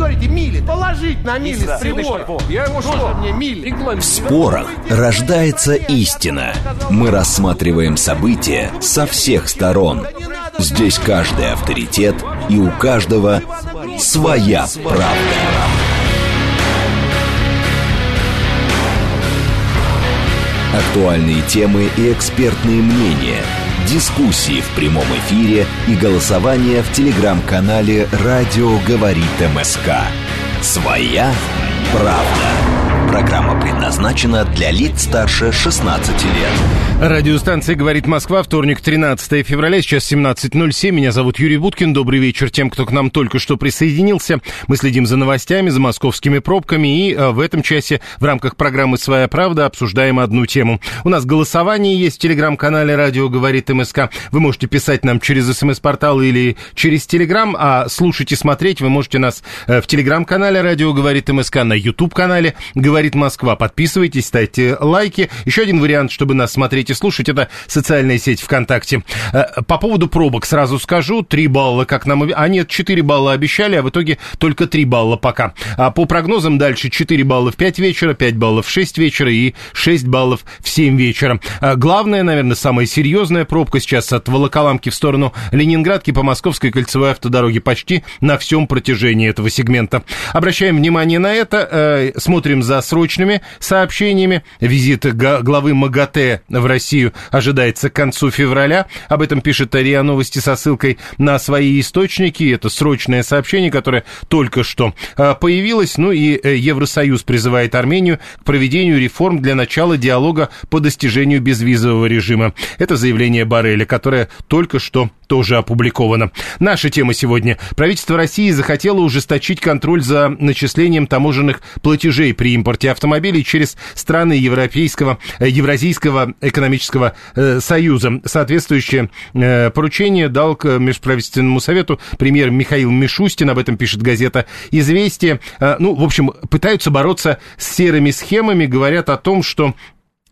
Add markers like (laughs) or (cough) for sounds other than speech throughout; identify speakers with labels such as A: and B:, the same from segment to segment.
A: говорите мили. Положить на мили с прибора.
B: Я ему
A: Тоже мне мили.
C: В спорах рождается истина. Мы рассматриваем события со всех сторон. Здесь каждый авторитет, и у каждого своя правда. Актуальные темы и экспертные мнения, дискуссии в прямом эфире и голосование в телеграм-канале «Радио говорит МСК». Своя правда. Программа предназначена для лиц старше 16 лет.
D: Радиостанция «Говорит Москва», вторник, 13 февраля, сейчас 17.07. Меня зовут Юрий Буткин. Добрый вечер тем, кто к нам только что присоединился. Мы следим за новостями, за московскими пробками и э, в этом часе в рамках программы «Своя правда» обсуждаем одну тему. У нас голосование есть в телеграм-канале «Радио говорит МСК». Вы можете писать нам через смс-портал или через телеграм, а слушать и смотреть вы можете нас э, в телеграм-канале «Радио говорит МСК», на YouTube-канале «Говорит Москва». Подписывайтесь, ставьте лайки. Еще один вариант, чтобы нас смотреть и слушать, это социальная сеть ВКонтакте. Э, По поводу пробок сразу скажу. 3 балла, как нам... А нет, 4 балла обещали, а в итоге только 3 балла пока. А по прогнозам дальше 4 балла в 5 вечера, 5 баллов в 6 вечера и 6 баллов в 7 вечера. А Главная, наверное, самая серьезная пробка сейчас от Волоколамки в сторону Ленинградки по Московской кольцевой автодороге почти на всем протяжении этого сегмента. Обращаем внимание на это, э, смотрим за срочными сообщениями. Визит главы МАГАТЭ в Россию ожидается к концу февраля. Об этом пишет РИА Новости со ссылкой на свои источники. Это срочное сообщение, которое только что э, появилось. Ну и э, Евросоюз призывает Армению к проведению реформ для начала диалога по достижению безвизового режима. Это заявление Барреля, которое только что тоже опубликовано. Наша тема сегодня. Правительство России захотело ужесточить контроль за начислением таможенных платежей при импорте автомобилей через страны Европейского, э, Евразийского экономического э, союза. Соответствующее э, поручение дал к Межправительственному совету премьер Михаил Мишустин, об этом пишет газета «Известия». Э, ну, в общем, пытаются бороться с серыми схемами, говорят о том, что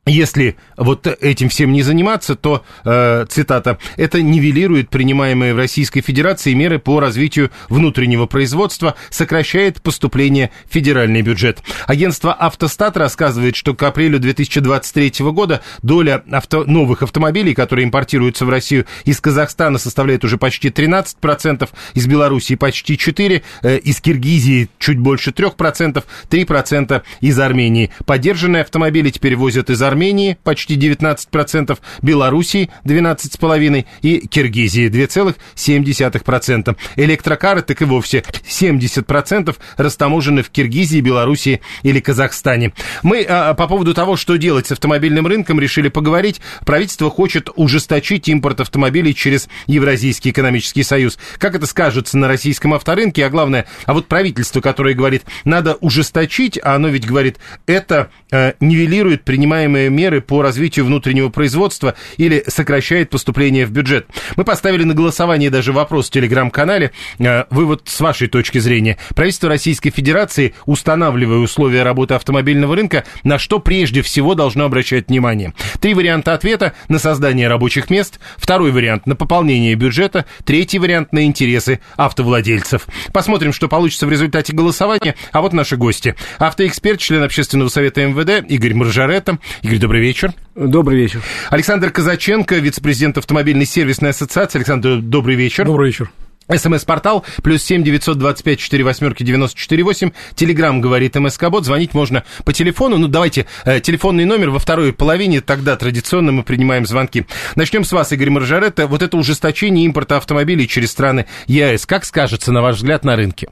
D: если вот этим всем не заниматься, то, э, цитата, это нивелирует принимаемые в Российской Федерации меры по развитию внутреннего производства, сокращает поступление в федеральный бюджет. Агентство «Автостат» рассказывает, что к апрелю 2023 года доля авто, новых автомобилей, которые импортируются в Россию из Казахстана, составляет уже почти 13%, из Белоруссии почти 4%, э, из Киргизии чуть больше 3%, 3% из Армении. Поддержанные автомобили теперь возят из Армении почти 19%, Белоруссии 12,5% и Киргизии 2,7%. Электрокары так и вовсе 70% растаможены в Киргизии, Белоруссии или Казахстане. Мы а, по поводу того, что делать с автомобильным рынком, решили поговорить. Правительство хочет ужесточить импорт автомобилей через Евразийский экономический союз. Как это скажется на российском авторынке, а главное, а вот правительство, которое говорит, надо ужесточить, а оно ведь говорит, это э, нивелирует принимаемые меры по развитию внутреннего производства или сокращает поступление в бюджет. Мы поставили на голосование даже вопрос в телеграм-канале. Э, Вы вот с вашей точки зрения, правительство Российской Федерации, устанавливая условия работы автомобильного рынка, на что прежде всего должно обращать внимание? Три варианта ответа на создание рабочих мест, второй вариант на пополнение бюджета, третий вариант на интересы автовладельцев. Посмотрим, что получится в результате голосования. А вот наши гости. Автоэксперт, член общественного совета МВД Игорь Маржаретта. Игорь, добрый вечер.
E: Добрый вечер.
D: Александр Казаченко, вице-президент автомобильной сервисной ассоциации. Александр, добрый вечер.
E: Добрый вечер.
D: СМС-портал плюс семь девятьсот двадцать пять четыре восьмерки девяносто четыре восемь. Телеграмм говорит МСК Бот. Звонить можно по телефону. Ну, давайте э, телефонный номер во второй половине. Тогда традиционно мы принимаем звонки. Начнем с вас, Игорь Маржаретта. Вот это ужесточение импорта автомобилей через страны ЕАЭС. Как скажется, на ваш взгляд, на рынке?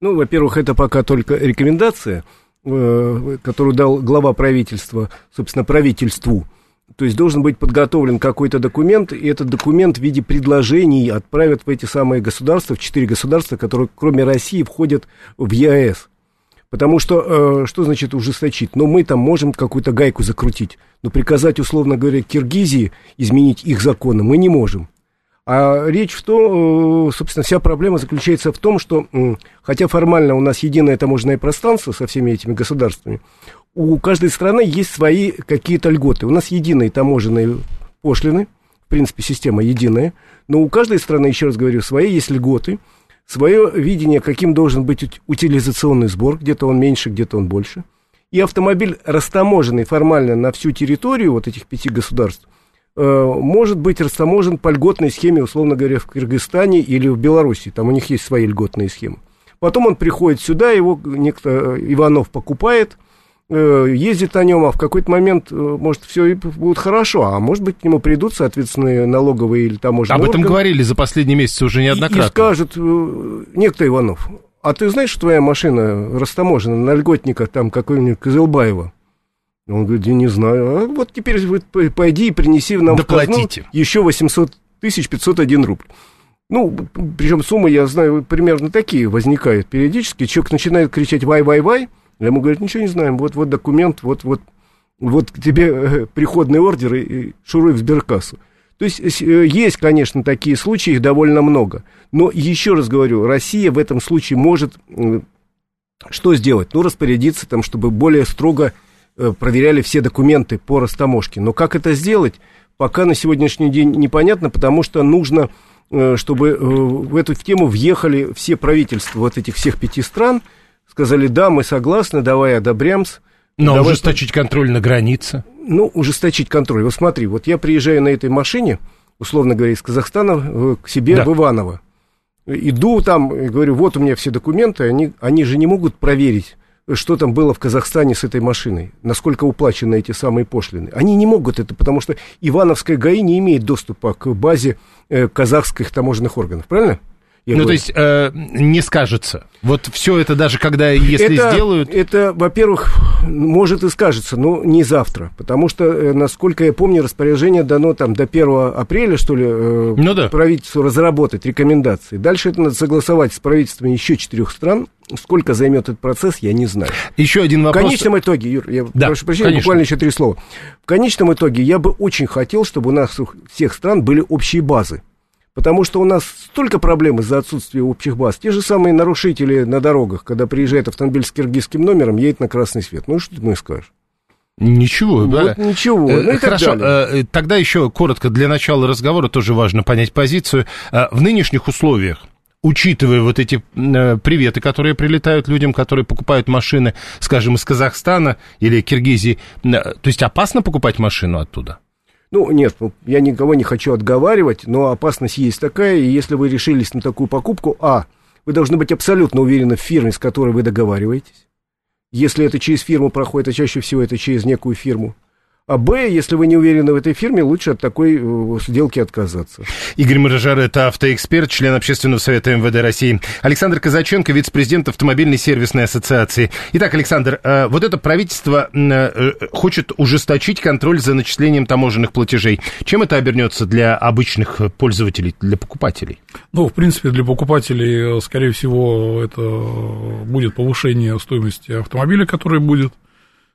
E: Ну, во-первых, это пока только рекомендация, которую дал глава правительства, собственно, правительству. То есть должен быть подготовлен какой-то документ, и этот документ в виде предложений отправят в эти самые государства, в четыре государства, которые кроме России входят в ЕАЭС. Потому что, э, что значит ужесточить? Ну, мы там можем какую-то гайку закрутить, но приказать, условно говоря, Киргизии изменить их законы мы не можем. А речь в том, э, собственно, вся проблема заключается в том, что, хотя формально у нас единое таможенное пространство со всеми этими государствами, у каждой страны есть свои какие-то льготы. У нас единые таможенные пошлины, в принципе, система единая, но у каждой страны, еще раз говорю, свои есть льготы, свое видение, каким должен быть утилизационный сбор, где-то он меньше, где-то он больше. И автомобиль, растаможенный формально на всю территорию вот этих пяти государств, может быть растаможен по льготной схеме, условно говоря, в Кыргызстане или в Беларуси. Там у них есть свои льготные схемы. Потом он приходит сюда, его некто Иванов покупает – Э, ездит на нем, а в какой-то момент, э, может, все будет хорошо, а может быть, к нему придут, соответственно, налоговые или таможенные
D: Об этом
E: органы,
D: говорили за последние месяцы уже неоднократно.
E: И, и скажут, э, некто Иванов, а ты знаешь, что твоя машина растаможена на льготника там какой-нибудь Козылбаева? Он говорит, я не знаю. А вот теперь вот пойди и принеси нам
D: Доплатите.
E: в казну еще 800 тысяч 501 рубль. Ну, причем суммы, я знаю, примерно такие возникают периодически. Человек начинает кричать «вай-вай-вай», Ему говорят, ничего не знаем, вот, вот документ, вот, вот, тебе э, приходный ордер и шуруй в сберкассу. То есть э, есть, конечно, такие случаи, их довольно много. Но еще раз говорю, Россия в этом случае может что сделать? Ну, распорядиться там, чтобы более строго проверяли все документы по растаможке. Но как это сделать, пока на сегодняшний день непонятно, потому что нужно, чтобы в эту тему въехали все правительства вот этих всех пяти стран – сказали, да, мы согласны, давай одобрямс.
D: Но
E: давай
D: ужесточить контроль на границе.
E: Ну, ужесточить контроль. Вот смотри, вот я приезжаю на этой машине, условно говоря, из Казахстана э, к себе да. в Иваново. Иду там, и говорю, вот у меня все документы, они, они же не могут проверить, что там было в Казахстане с этой машиной, насколько уплачены эти самые пошлины. Они не могут это, потому что Ивановская ГАИ не имеет доступа к базе э, казахских таможенных органов, правильно?
D: Я ну, говорю. то есть э, не скажется. Вот все это даже когда, если
E: это,
D: сделают...
E: Это, во-первых, может и скажется, но не завтра. Потому что, э, насколько я помню, распоряжение дано там до 1 апреля, что ли, э,
D: ну, да.
E: правительству разработать рекомендации. Дальше это надо согласовать с правительствами еще четырех стран. Сколько займет этот процесс, я не знаю.
D: Еще один вопрос.
E: В конечном итоге, Юр, я
D: да,
E: прошу прощения,
D: конечно.
E: буквально еще три слова. В конечном итоге я бы очень хотел, чтобы у нас у всех стран были общие базы. Потому что у нас столько проблем из-за отсутствия общих баз. Те же самые нарушители на дорогах, когда приезжает автомобиль с киргизским номером, едет на красный свет. Ну, что ты мне скажешь?
D: Ничего,
E: вот
D: да.
E: Ничего. Ну, и
D: Хорошо,
E: далее.
D: Э, тогда еще коротко для начала разговора тоже важно понять позицию. Э, в нынешних условиях учитывая вот эти э, приветы, которые прилетают людям, которые покупают машины, скажем, из Казахстана или Киргизии, то есть опасно покупать машину оттуда?
E: Ну, нет, ну, я никого не хочу отговаривать, но опасность есть такая, и если вы решились на такую покупку, а, вы должны быть абсолютно уверены в фирме, с которой вы договариваетесь. Если это через фирму проходит, а чаще всего это через некую фирму. А Б, если вы не уверены в этой фирме, лучше от такой э, сделки отказаться.
D: Игорь Морожар, это автоэксперт, член Общественного совета МВД России. Александр Казаченко, вице-президент Автомобильной сервисной ассоциации. Итак, Александр, э, вот это правительство э, хочет ужесточить контроль за начислением таможенных платежей. Чем это обернется для обычных пользователей, для покупателей?
B: Ну, в принципе, для покупателей, скорее всего, это будет повышение стоимости автомобиля, который будет.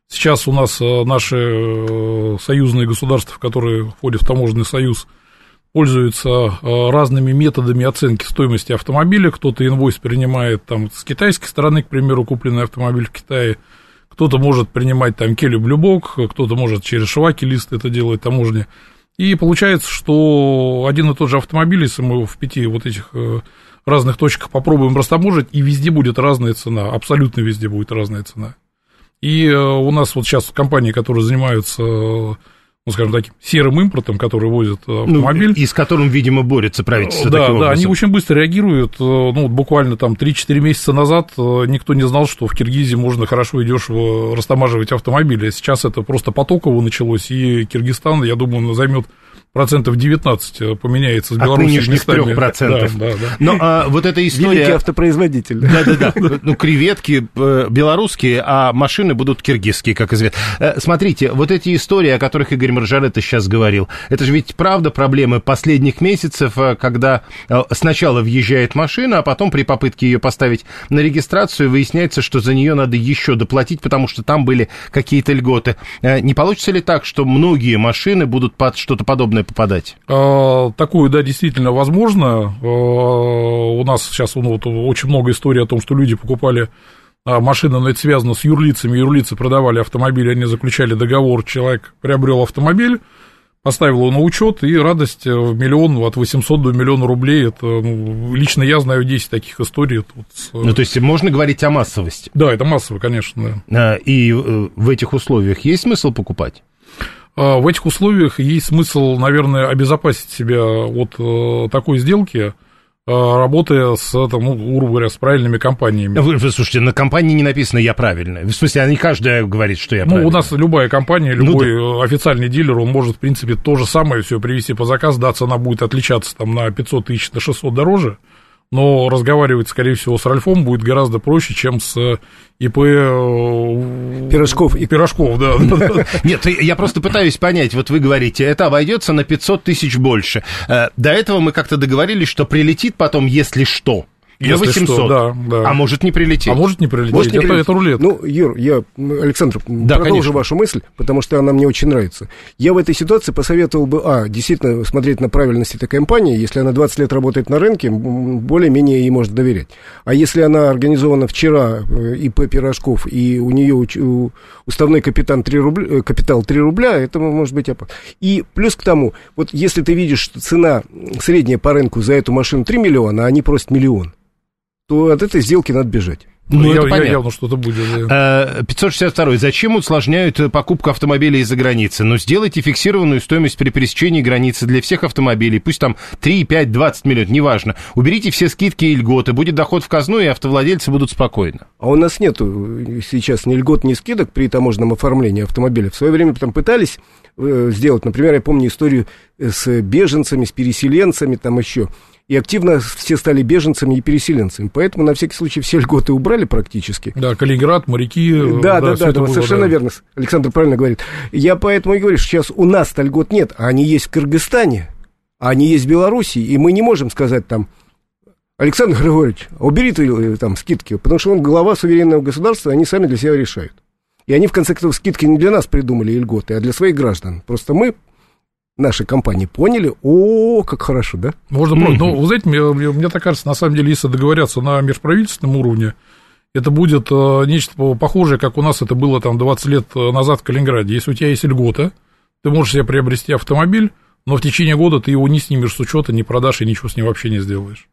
B: Сейчас у нас э, наши э, союзные государства, которые входят в таможенный союз, пользуются э, разными методами оценки стоимости автомобиля. Кто-то инвойс принимает там с китайской стороны, к примеру, купленный автомобиль в Китае. Кто-то может принимать там келю блюбок, кто-то может через шваки лист это делать таможня. И получается, что один и тот же автомобиль, если мы в пяти вот этих разных точках попробуем растаможить, и везде будет разная цена, абсолютно везде будет разная цена. И э, у нас вот сейчас компании, которые занимаются ну, скажем так, серым импортом, который возит э, ну, автомобиль. Ну,
D: и с которым, видимо, борется правительство.
B: Да, да, они очень быстро реагируют. Э, ну, буквально там 3-4 месяца назад никто не знал, что в Киргизии можно хорошо и дешево растамаживать автомобили. Сейчас это просто потоково началось, и Киргизстан, я думаю, займет процентов 19 э, поменяется с Беларусью.
D: От нынешних 3 процентов.
E: Да, да, да.
D: Но а, вот эта история...
E: Великий автопроизводитель.
D: Да-да-да. Ну, креветки э, белорусские, а машины будут киргизские, как известно. Э, смотрите, вот эти истории, о которых Игорь Маржарета сейчас говорил, это же ведь правда проблемы последних месяцев, когда сначала въезжает машина, а потом при попытке ее поставить на регистрацию выясняется, что за нее надо еще доплатить, потому что там были какие-то льготы. Не получится ли так, что многие машины будут под что-то подобное подобное попадать?
B: А, такое, да, действительно возможно. А, у нас сейчас ну, вот, очень много историй о том, что люди покупали а, машины, но это связано с юрлицами. Юрлицы продавали автомобили, они заключали договор, человек приобрел автомобиль, поставил его на учет, и радость в миллион, от 800 до миллиона рублей, это, ну, лично я знаю 10 таких историй. вот с-
D: Ну, то есть можно говорить о массовости.
B: Да, это массово, конечно, да.
D: И э, в этих условиях есть смысл покупать?
B: А В этих условиях есть смысл, наверное, обезопасить себя от э, такой сделки, э, работая с, там, ну, грубо говоря, с правильными компаниями.
D: Вы, вы слушайте, на компании не написано «я правильный». В смысле, не каждая говорит, что я
B: Ну,
D: правильный.
B: у нас любая компания,
D: Ну
B: любой э, официальный дилер, он может, в принципе, то же самое все привести по заказу. Да, цена будет отличаться там на 500 тысяч, на 600 дороже, но разговаривать, скорее всего, с Ральфом будет гораздо проще, чем с ИП... э,
E: Пирожков и-
B: Пирожков, да. (laughs)
D: Нет, я просто пытаюсь понять, вот вы говорите, это обойдется на 500 тысяч больше. Э, До этого мы как-то договорились, что прилетит потом, если что, на
B: Если
D: 800.
B: что, да, да.
D: А может не прилететь.
B: А может не прилететь,
E: Может, не
B: это,
E: прилетит.
B: это рулет.
E: Ну, Юр, я, Александр,
D: Да,
E: продолжу
D: конечно.
E: вашу мысль, потому что она мне очень нравится. Я в этой ситуации посоветовал бы, а, действительно смотреть на правильность этой компании, если она 20 лет работает на рынке, более-менее ей можно доверять. А если она организована вчера, э, ИП Пирожков, и у нее уставной капитан 3 рубля, э, капитал 3 рубля, это может быть опасно. И плюс к тому, вот если ты видишь, что цена средняя по рынку за эту машину 3 миллиона, а они просят миллион, то от этой сделки надо бежать.
D: Ну,
B: я,
D: это
B: я
D: понятно.
B: явно что-то будет. да.
D: Э, 562. Зачем усложняют э, покупку автомобилей из-за границы? Ну, сделайте фиксированную стоимость при пересечении границы для всех автомобилей. Пусть там 3, 5, 20 миллионов, неважно. Уберите все скидки и льготы. Будет доход в казну, и автовладельцы будут спокойны.
E: А у нас нету э, сейчас ни льгот, ни скидок при таможенном оформлении автомобиля. В свое время там пытались э, сделать, например, я помню историю э, с беженцами, с переселенцами, там еще. И активно все стали беженцами и переселенцами. Поэтому на всякий случай все льготы убрали практически.
B: Да, Калининград, моряки. э,
E: Да, да, да, да,
B: было,
E: совершенно
B: да.
E: верно. Александр правильно говорит. Я поэтому и говорю, что сейчас у нас-то льгот нет, а они есть в Кыргызстане, а они есть в Беларуси, и мы не можем сказать там, Александр Григорьевич, убери ты э, там скидки, потому что он глава суверенного государства, они сами для себя решают. И они, в конце концов, скидки не для нас придумали и льготы, а для своих граждан. Просто мы, наши компании, поняли, о, как хорошо, да?
B: Можно просто. Но, вы знаете, мне, мне- так кажется, на самом деле, если договорятся на межправительственном уровне, это будет э, нечто по- похожее, как у нас это было там 20 лет э, назад в Калининграде. Если у тебя есть льгота, ты можешь себе приобрести автомобиль, но в течение года ты его не снимешь с учета, не продашь и ничего с ним вообще не сделаешь.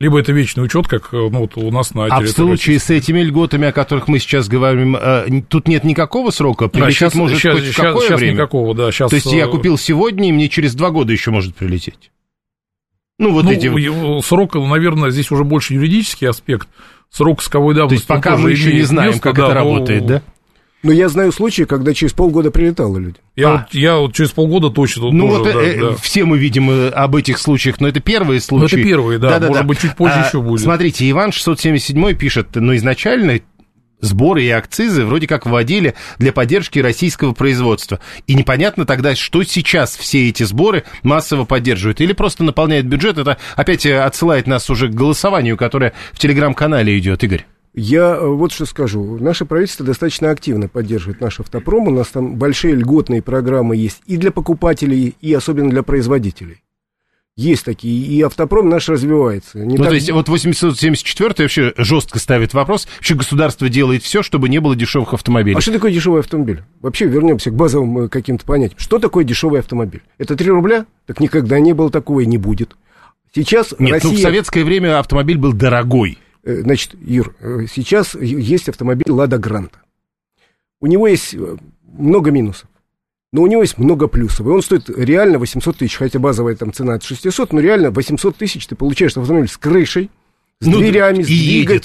B: Либо это вечный учет, как э, ну, вот у нас на
D: А в случае с этими льготами, о которых мы сейчас говорим, э, тут нет никакого срока?
B: Да,
D: Прилететь
B: сейчас,
D: может
B: сейчас,
D: хоть
B: сейчас-
D: какое
B: сейчас
D: время?
B: никакого, да. Сейчас,
D: То есть я
B: э,
D: купил сегодня, и мне через два года еще может прилететь? Ну, вот
B: ну,
D: эти...
B: срок, наверное, здесь уже больше юридический аспект. Срок сковой
D: То
B: давности.
D: есть пока мы еще не знаем,
B: место,
D: как
B: да,
D: это работает, да?
E: Но я знаю случаи, когда через полгода прилетало люди.
B: Я,
D: А.
B: вот, я вот через полгода точно
D: Ну
B: тоже,
D: вот
B: да,
D: э,
B: да.
D: все мы видим э, об этих случаях, но это первые случаи.
B: Ну, это первые, да, может быть, чуть позже
D: А,
B: еще будет.
D: Смотрите, Иван 677 пишет, но изначально сборы и акцизы вроде как вводили для поддержки российского производства. И непонятно тогда, что сейчас все эти сборы массово поддерживают. Или просто наполняет бюджет. Это опять э, отсылает нас уже к голосованию, которое в телеграм-канале идет, Игорь.
E: Я э, вот что скажу. Наше правительство достаточно активно поддерживает наш автопром. У нас там большие льготные программы есть и для покупателей, и особенно для производителей. Есть такие, и автопром наш развивается. Не
D: ну,
E: так-
D: то есть, вот 874 вообще жестко ставит вопрос, вообще государство делает все, чтобы не было дешевых автомобилей.
E: А что такое дешевый автомобиль? Вообще вернемся к базовым э, каким-то понятиям. Что такое дешевый автомобиль? Это 3 рубля? Так никогда не было такого и не будет. Сейчас
D: Нет,
E: Россия...
D: ну в советское время автомобиль был дорогой.
E: Э, Значит, Юр, э, сейчас есть автомобиль Лада Гранта. У него есть э, много минусов, но у него есть много плюсов. И он стоит реально 800 тысяч, хотя базовая там цена от 600, но реально 800 тысяч ты получаешь автомобиль с крышей, с
D: Ну,
E: дверями, с
D: и едет.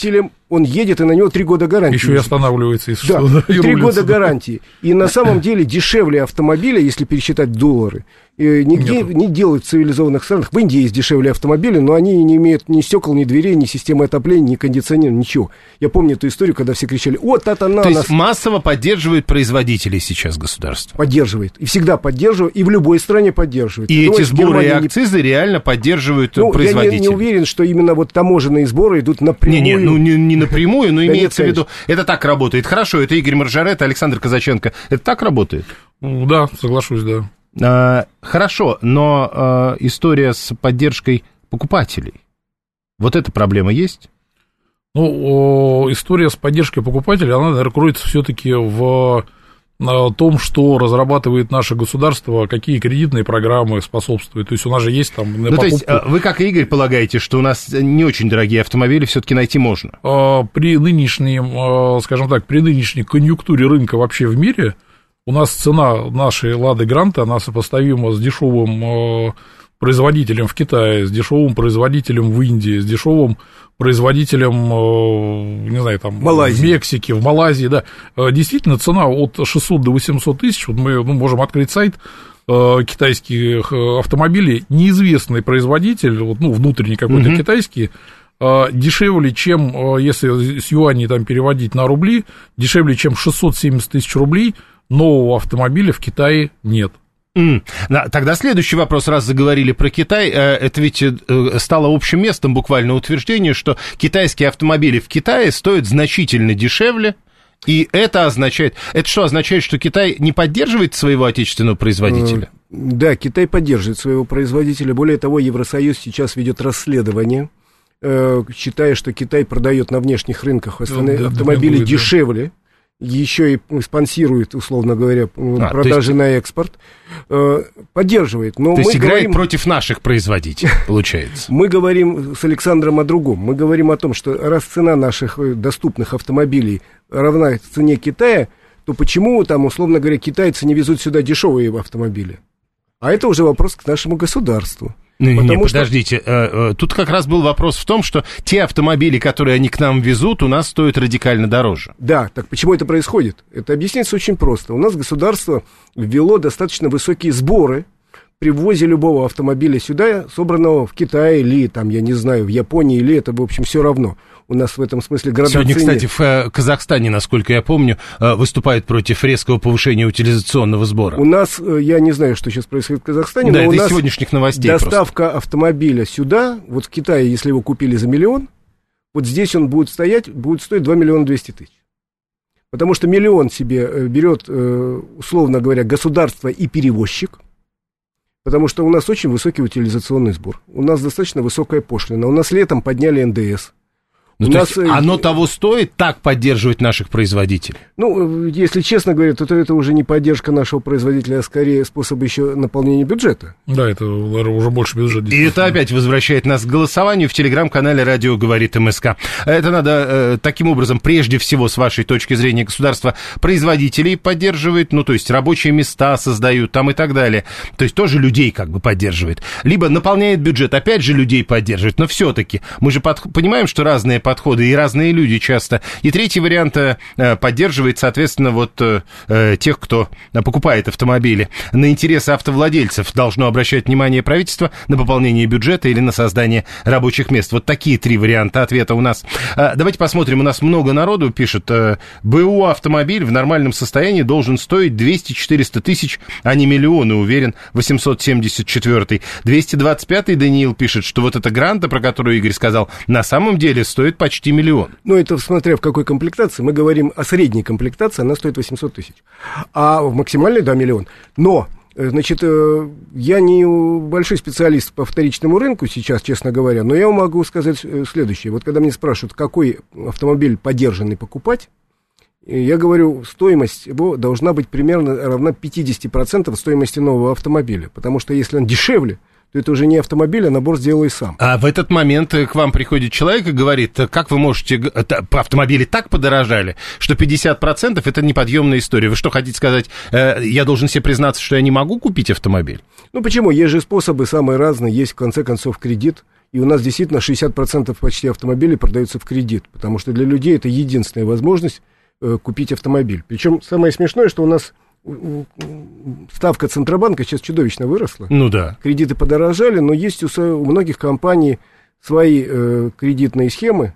E: Он едет, и на него 3 года гарантии.
B: Еще и останавливается, если
E: Да,
B: что. да, и
E: три года
B: да.
E: гарантии. И на самом деле дешевле автомобиля, если пересчитать доллары, нигде
B: Нету.
E: не делают в цивилизованных странах. В Индии есть дешевле автомобили, но они не имеют ни стекол, ни дверей, ни системы отопления, ни кондиционера, ничего. Я помню эту историю, когда все кричали, о, та-та-на,
D: То
E: нас
D: есть массово поддерживает производителей сейчас государство.
E: поддерживает. И всегда поддерживает, и в любой стране поддерживает.
D: И
E: Ну,
D: эти сборы и
E: Германии не-
D: акцизы реально поддерживают
E: Ну, я
D: производителей.
E: не, не уверен, что именно вот таможенные сборы идут напрямую.
D: Не, не, ну не, не напрямую, но имеется в виду, это так работает. Хорошо, это Игорь Маржарет, Александр Казаченко. Это так работает?
B: Ну, Да, соглашусь, да.
D: А, хорошо, но а, история с поддержкой покупателей. Вот эта проблема есть?
B: Ну, история с поддержкой покупателя, она, наверное, кроется все-таки в о том, что разрабатывает наше государство, какие кредитные программы способствуют. То есть у нас же есть там
D: на ну, покупку... то есть вы, как и Игорь, полагаете, что у нас не очень дорогие автомобили все-таки найти можно?
B: А, при нынешнем, скажем так, при нынешней конъюнктуре рынка вообще в мире у нас цена нашей «Лады Гранта», она сопоставима с дешевым производителем в Китае, с дешевым производителем в Индии, с дешевым производителем, э, не знаю, там, Малайзии. в Мексике, в Малайзии, да. Э, действительно, цена от 600 до 800 тысяч, вот мы ну, можем открыть сайт э, китайских автомобилей, неизвестный производитель, вот, ну, внутренний какой-то угу. китайский, дешевле, чем, если с юаней там переводить на рубли, дешевле, чем 670 тысяч рублей нового автомобиля в Китае нет.
D: Mm. Тогда следующий вопрос, раз заговорили про Китай, э, это ведь э, стало общим местом буквально утверждение, что китайские автомобили в Китае стоят значительно дешевле, и это означает, это что означает, что Китай не поддерживает своего отечественного производителя? Э,
E: да, Китай поддерживает своего производителя. Более того, Евросоюз сейчас ведет расследование, считая, что Китай продает на внешних рынках да, автомобили да, дешевле, еще и спонсирует, условно говоря, а, продажи есть... на экспорт, э, поддерживает.
D: Но то есть играет говорим... против наших производителей, (laughs) получается.
E: Мы говорим с Александром о другом. Мы говорим о том, что раз цена наших э, доступных автомобилей равна цене Китая, то почему там, условно говоря, китайцы не везут сюда дешевые автомобили? А это уже вопрос к нашему государству.
D: Не, не, не, подождите, э, э, тут как раз был вопрос в том, что те автомобили, которые они к нам везут, у нас стоят радикально дороже.
E: Да, так почему это происходит? Это объясняется очень просто. У нас государство ввело достаточно высокие сборы при ввозе любого автомобиля сюда, собранного в Китае или, там, я не знаю, в Японии, или это, в общем, все равно у нас в этом смысле градация
D: Сегодня, кстати, в э, Казахстане, насколько я помню, э, выступают против резкого повышения утилизационного сбора.
E: У нас, э, я не знаю, что сейчас происходит в Казахстане,
D: да,
E: но у нас
D: сегодняшних новостей
E: доставка просто. автомобиля сюда, вот в Китае, если его купили за миллион, вот здесь он будет стоять, будет стоить 2 миллиона 200 тысяч. Потому что миллион себе берет, условно говоря, государство и перевозчик, потому что у нас очень высокий утилизационный сбор. У нас достаточно высокая пошлина. У нас летом подняли НДС.
D: Ну, то нас... есть оно того стоит так поддерживать наших производителей?
E: Ну, если честно говоря, то это уже не поддержка нашего производителя, а скорее способ еще наполнения бюджета.
B: Да, это уже больше бюджет.
D: И это опять возвращает нас к голосованию в телеграм-канале «Радио говорит МСК». Это надо э, таким образом, прежде всего, с вашей точки зрения, государство производителей поддерживает, ну, то есть рабочие места создают там и так далее. То есть тоже людей как бы поддерживает. Либо наполняет бюджет, опять же людей поддерживает, но все-таки мы же под... понимаем, что разные подходы, и разные люди часто. И третий вариант э, поддерживает, соответственно, вот э, тех, кто покупает автомобили. На интересы автовладельцев должно обращать внимание правительство на пополнение бюджета или на создание рабочих мест. Вот такие три варианта ответа у нас. А, давайте посмотрим. У нас много народу пишет. Э, БУ автомобиль в нормальном состоянии должен стоить 200-400 тысяч, а не миллионы, уверен, 874 225 Даниил пишет, что вот эта гранта, про которую Игорь сказал, на самом деле стоит почти миллион.
E: Ну, это смотря в какой комплектации. Мы говорим о средней комплектации, она стоит 800 тысяч. А в максимальной, да, миллион. Но э, Значит, э, я не большой специалист по вторичному рынку сейчас, честно говоря, но я могу сказать э, следующее. Вот когда мне спрашивают, какой автомобиль подержанный покупать, я говорю, стоимость его должна быть примерно равна 50% стоимости нового автомобиля. Потому что если он дешевле, то это уже не автомобиль, а набор «сделай сам».
D: А в этот момент к вам приходит человек и говорит, как вы можете... Автомобили так подорожали, что 50% это неподъемная история. Вы что хотите сказать, э, я должен себе признаться, что я не могу купить автомобиль?
E: Ну почему? Есть же способы самые разные. Есть, в конце концов, кредит. И у нас действительно 60% почти автомобилей продаются в кредит, потому что для людей это единственная возможность э, купить автомобиль. Причем самое смешное, что у нас ставка Центробанка сейчас чудовищно выросла.
D: Ну да.
E: Кредиты подорожали, но есть у, у многих компаний свои э, кредитные схемы,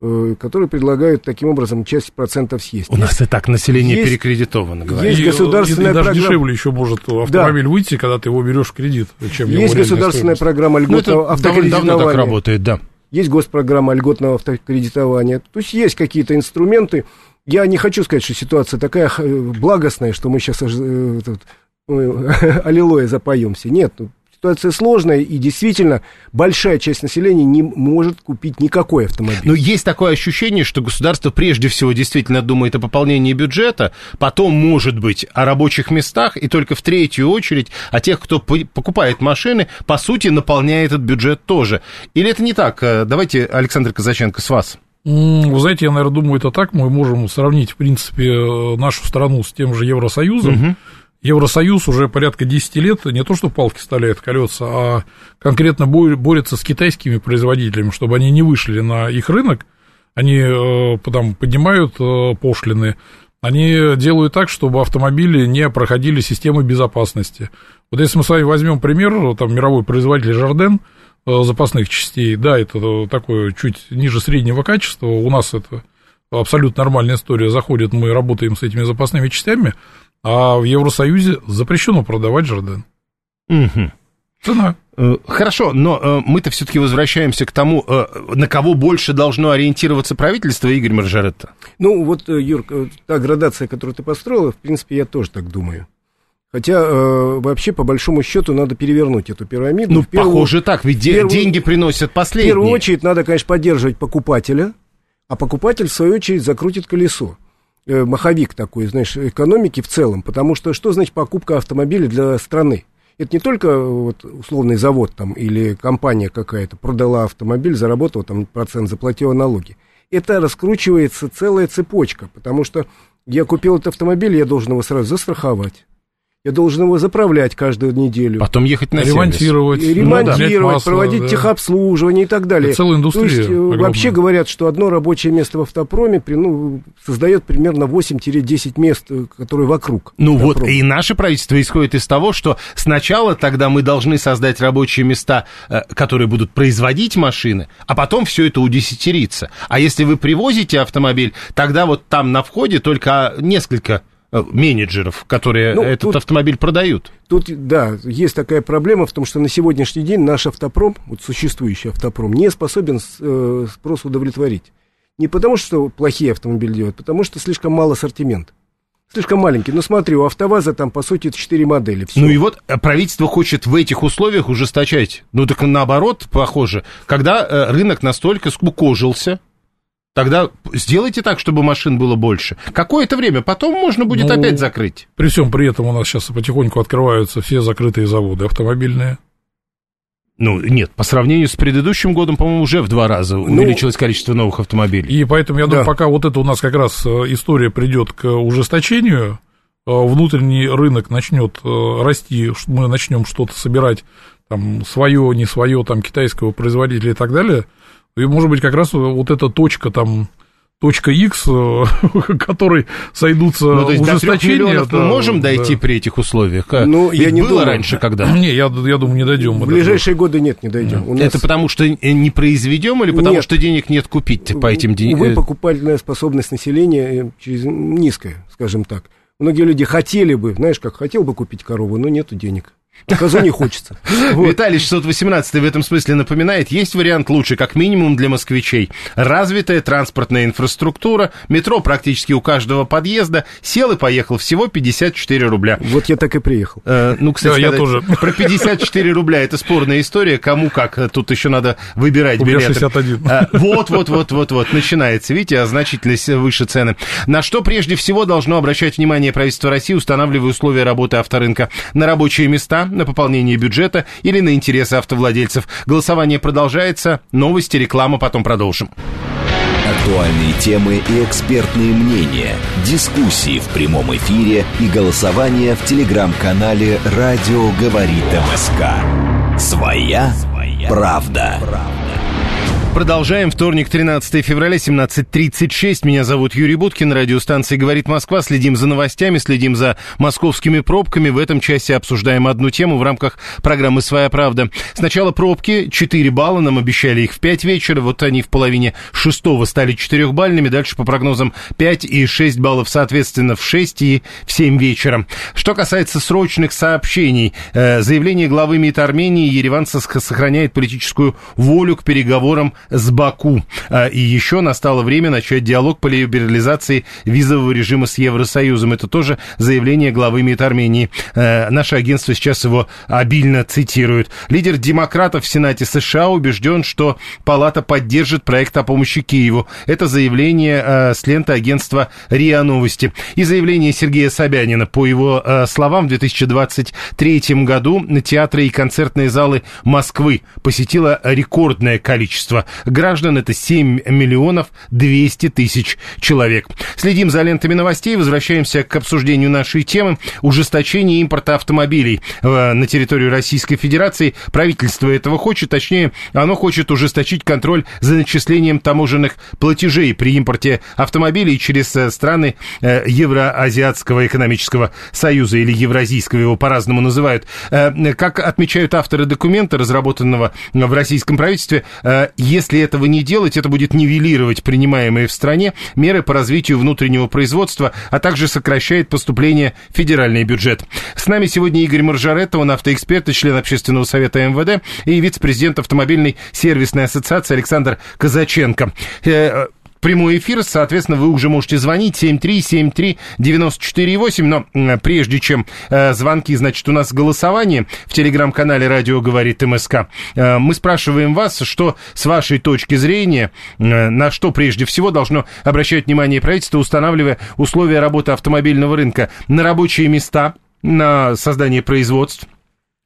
E: э, которые предлагают таким образом часть процентов съесть.
D: У есть, нас и так население есть, перекредитовано,
B: говорят. Есть государственная и, и, и даже программа... дешевле еще может автомобиль да. выйти, когда ты его берешь в кредит,
E: чем Есть государственная стоимость. программа льготного ну, автокредитования.
D: Давно так работает, да.
E: Есть госпрограмма льготного автокредитования. То есть есть какие-то инструменты, я не хочу сказать, что ситуация такая благостная, что мы сейчас э, тут, (laughs) аллилуйя запоемся. Нет, ну, Ситуация сложная, и действительно большая часть населения не может купить никакой автомобиль.
D: Но есть такое ощущение, что государство прежде всего действительно думает о пополнении бюджета, потом, может быть, о рабочих местах, и только в третью очередь о тех, кто покупает машины, по сути, наполняет этот бюджет тоже. Или это не так? Э, давайте, Александр Казаченко, с вас.
B: Вы знаете, я, наверное, думаю, это так. Мы можем сравнить, в принципе, э, нашу страну с тем же Евросоюзом. Угу. Евросоюз уже порядка 10 лет не то что палки вставляет колеса, а конкретно борется с китайскими производителями, чтобы они не вышли на их рынок, они э, там, поднимают э, пошлины, они делают так, чтобы автомобили не проходили системы безопасности. Вот если мы с вами возьмем пример, там мировой производитель Жарден запасных частей, да, это такое чуть ниже среднего качества, у нас это абсолютно нормальная история, заходит, мы работаем с этими запасными частями, а в Евросоюзе запрещено продавать Жарден.
D: Угу.
B: Цена.
D: Э, хорошо, но э, мы-то все-таки возвращаемся к тому, э, на кого больше должно ориентироваться правительство, Игорь Маржаретта.
E: Ну, вот, Юр, та градация, которую ты построила, в принципе, я тоже так думаю. Хотя э, вообще, по большому счету, надо перевернуть эту пирамиду.
D: Ну, первую, похоже так, ведь первую, деньги приносят последние.
E: В первую очередь надо, конечно, поддерживать покупателя, а покупатель, в свою очередь, закрутит колесо. Э, маховик такой, знаешь, экономики в целом, потому что что значит покупка автомобиля для страны? Это не только вот, условный завод там или компания какая-то продала автомобиль, заработала там процент, заплатила налоги. Это раскручивается целая цепочка, потому что я купил этот автомобиль, я должен его сразу застраховать. Я должен его заправлять каждую неделю.
D: Потом ехать на
B: ремонтировать.
E: И ремонтировать, ну, да. масло, проводить да. техобслуживание и так далее.
B: Это целая индустрия. То есть, э,
E: огромная. вообще говорят, что одно рабочее место в автопроме ну, создает примерно 8-10 мест, э, которые вокруг.
D: Ну автопрома. вот, и наше правительство исходит из того, что сначала тогда мы должны создать рабочие места, э, которые будут производить машины, а потом все это удесятерится. А если вы привозите автомобиль, тогда вот там на входе только несколько менеджеров, которые ну, этот тут, автомобиль продают.
E: Тут, да, есть такая проблема в том, что на сегодняшний день наш автопром, вот существующий автопром, не способен э, спрос удовлетворить. Не потому, что плохие автомобили делают, потому что слишком мало ассортимент. Слишком маленький. Ну, смотри, у АвтоВАЗа там, по сути, 4 модели.
D: Всё. Ну и вот э, правительство хочет в этих условиях ужесточать. Ну, так наоборот, похоже. Когда э, рынок настолько скукожился, Тогда сделайте так, чтобы машин было больше. Какое-то время, потом можно будет ну, опять закрыть.
B: При всем при этом у нас сейчас потихоньку открываются все закрытые заводы автомобильные.
D: Ну, нет, по сравнению с предыдущим годом, по-моему, уже в два раза ну, увеличилось количество новых автомобилей.
B: И поэтому я да. думаю, пока вот это у нас как раз э, история придет к ужесточению, э, внутренний рынок начнет э, расти, мы начнем что-то собирать, там, свое, не свое, там, китайского производителя и так далее – и, может быть, как раз вот эта точка там точка X, э, (laughs) которой сойдутся ну, то есть ужесточения.
D: До мы можем да. дойти при этих условиях?
E: Ну, Ведь я не
D: было думаю. раньше когда? (clears throat)
B: Не, я, я думаю, не дойдем.
E: В ближайшие годы нет, не дойдем.
D: Нет. Это потому что не произведем или потому нет. что денег нет купить по этим деньгам?
E: Увы, покупательная способность населения э, через, низкая, скажем так. Многие люди хотели бы, знаешь, как хотел бы купить корову, но нету денег. Козу не хочется. (laughs)
D: Вот. Виталий 618 в этом смысле напоминает, есть вариант лучше, как минимум для москвичей. Развитая транспортная инфраструктура, метро практически у каждого подъезда, сел и поехал, всего 54 рубля.
E: Вот я так и приехал.
D: Э, ну, кстати, да, я тоже. про 54 рубля, это спорная история, кому как, тут еще надо выбирать билеты.
B: 61.
D: Э, вот, вот, вот, вот, вот, начинается, видите, а значительно выше цены. На что прежде всего должно обращать внимание правительство России, устанавливая условия работы авторынка на рабочие места, на пополнение бюджета или на интересы автовладельцев. Голосование продолжается. Новости, реклама, потом продолжим.
C: Актуальные темы и экспертные мнения, дискуссии в прямом эфире и голосование в телеграм-канале «Радио говорит МСК». Своя, Своя правда. правда.
D: Продолжаем. Вторник, 13 февраля, 17.36. Меня зовут Юрий Буткин. Радиостанция «Говорит Москва». Следим за новостями, следим за московскими пробками. В этом часе обсуждаем одну тему в рамках программы «Своя правда». Сначала пробки. 4 балла. Нам обещали их в 5 вечера. Вот они в половине шестого стали 4-бальными. Дальше по прогнозам 5 и 6 баллов, соответственно, в 6 и в 7 вечера. Что касается срочных сообщений. Э, заявление главы МИД Армении Ереван сохраняет политическую волю к переговорам с Баку. И еще настало время начать диалог по либерализации визового режима с Евросоюзом. Это тоже заявление главы МИД Армении. Наше агентство сейчас его обильно цитирует. Лидер демократов в Сенате США убежден, что Палата поддержит проект о помощи Киеву. Это заявление с ленты агентства РИА Новости. И заявление Сергея Собянина. По его словам, в 2023 году театры и концертные залы Москвы посетило рекордное количество граждан. Это 7 миллионов 200 тысяч человек. Следим за лентами новостей. Возвращаемся к обсуждению нашей темы. Ужесточение импорта автомобилей э, на территорию Российской Федерации. Правительство этого хочет. Точнее, оно хочет ужесточить контроль за начислением таможенных платежей при импорте автомобилей через э, страны э, Евроазиатского экономического союза или Евразийского, его по-разному называют. Как отмечают авторы документа, разработанного в российском правительстве, если этого не делать, это будет нивелировать принимаемые в стране меры по развитию внутреннего производства, а также сокращает поступление в федеральный бюджет. С нами сегодня Игорь Маржаретто, он автоэксперт и член общественного совета МВД и вице-президент автомобильной сервисной ассоциации Александр Казаченко. Прямой эфир, соответственно, вы уже можете звонить. 7373948, но прежде чем э, звонки, значит, у нас голосование в телеграм-канале «Радио говорит МСК». Э, мы спрашиваем вас, что с вашей точки зрения, э, на что прежде всего должно обращать внимание правительство, устанавливая условия работы автомобильного рынка? На рабочие места, на создание производств,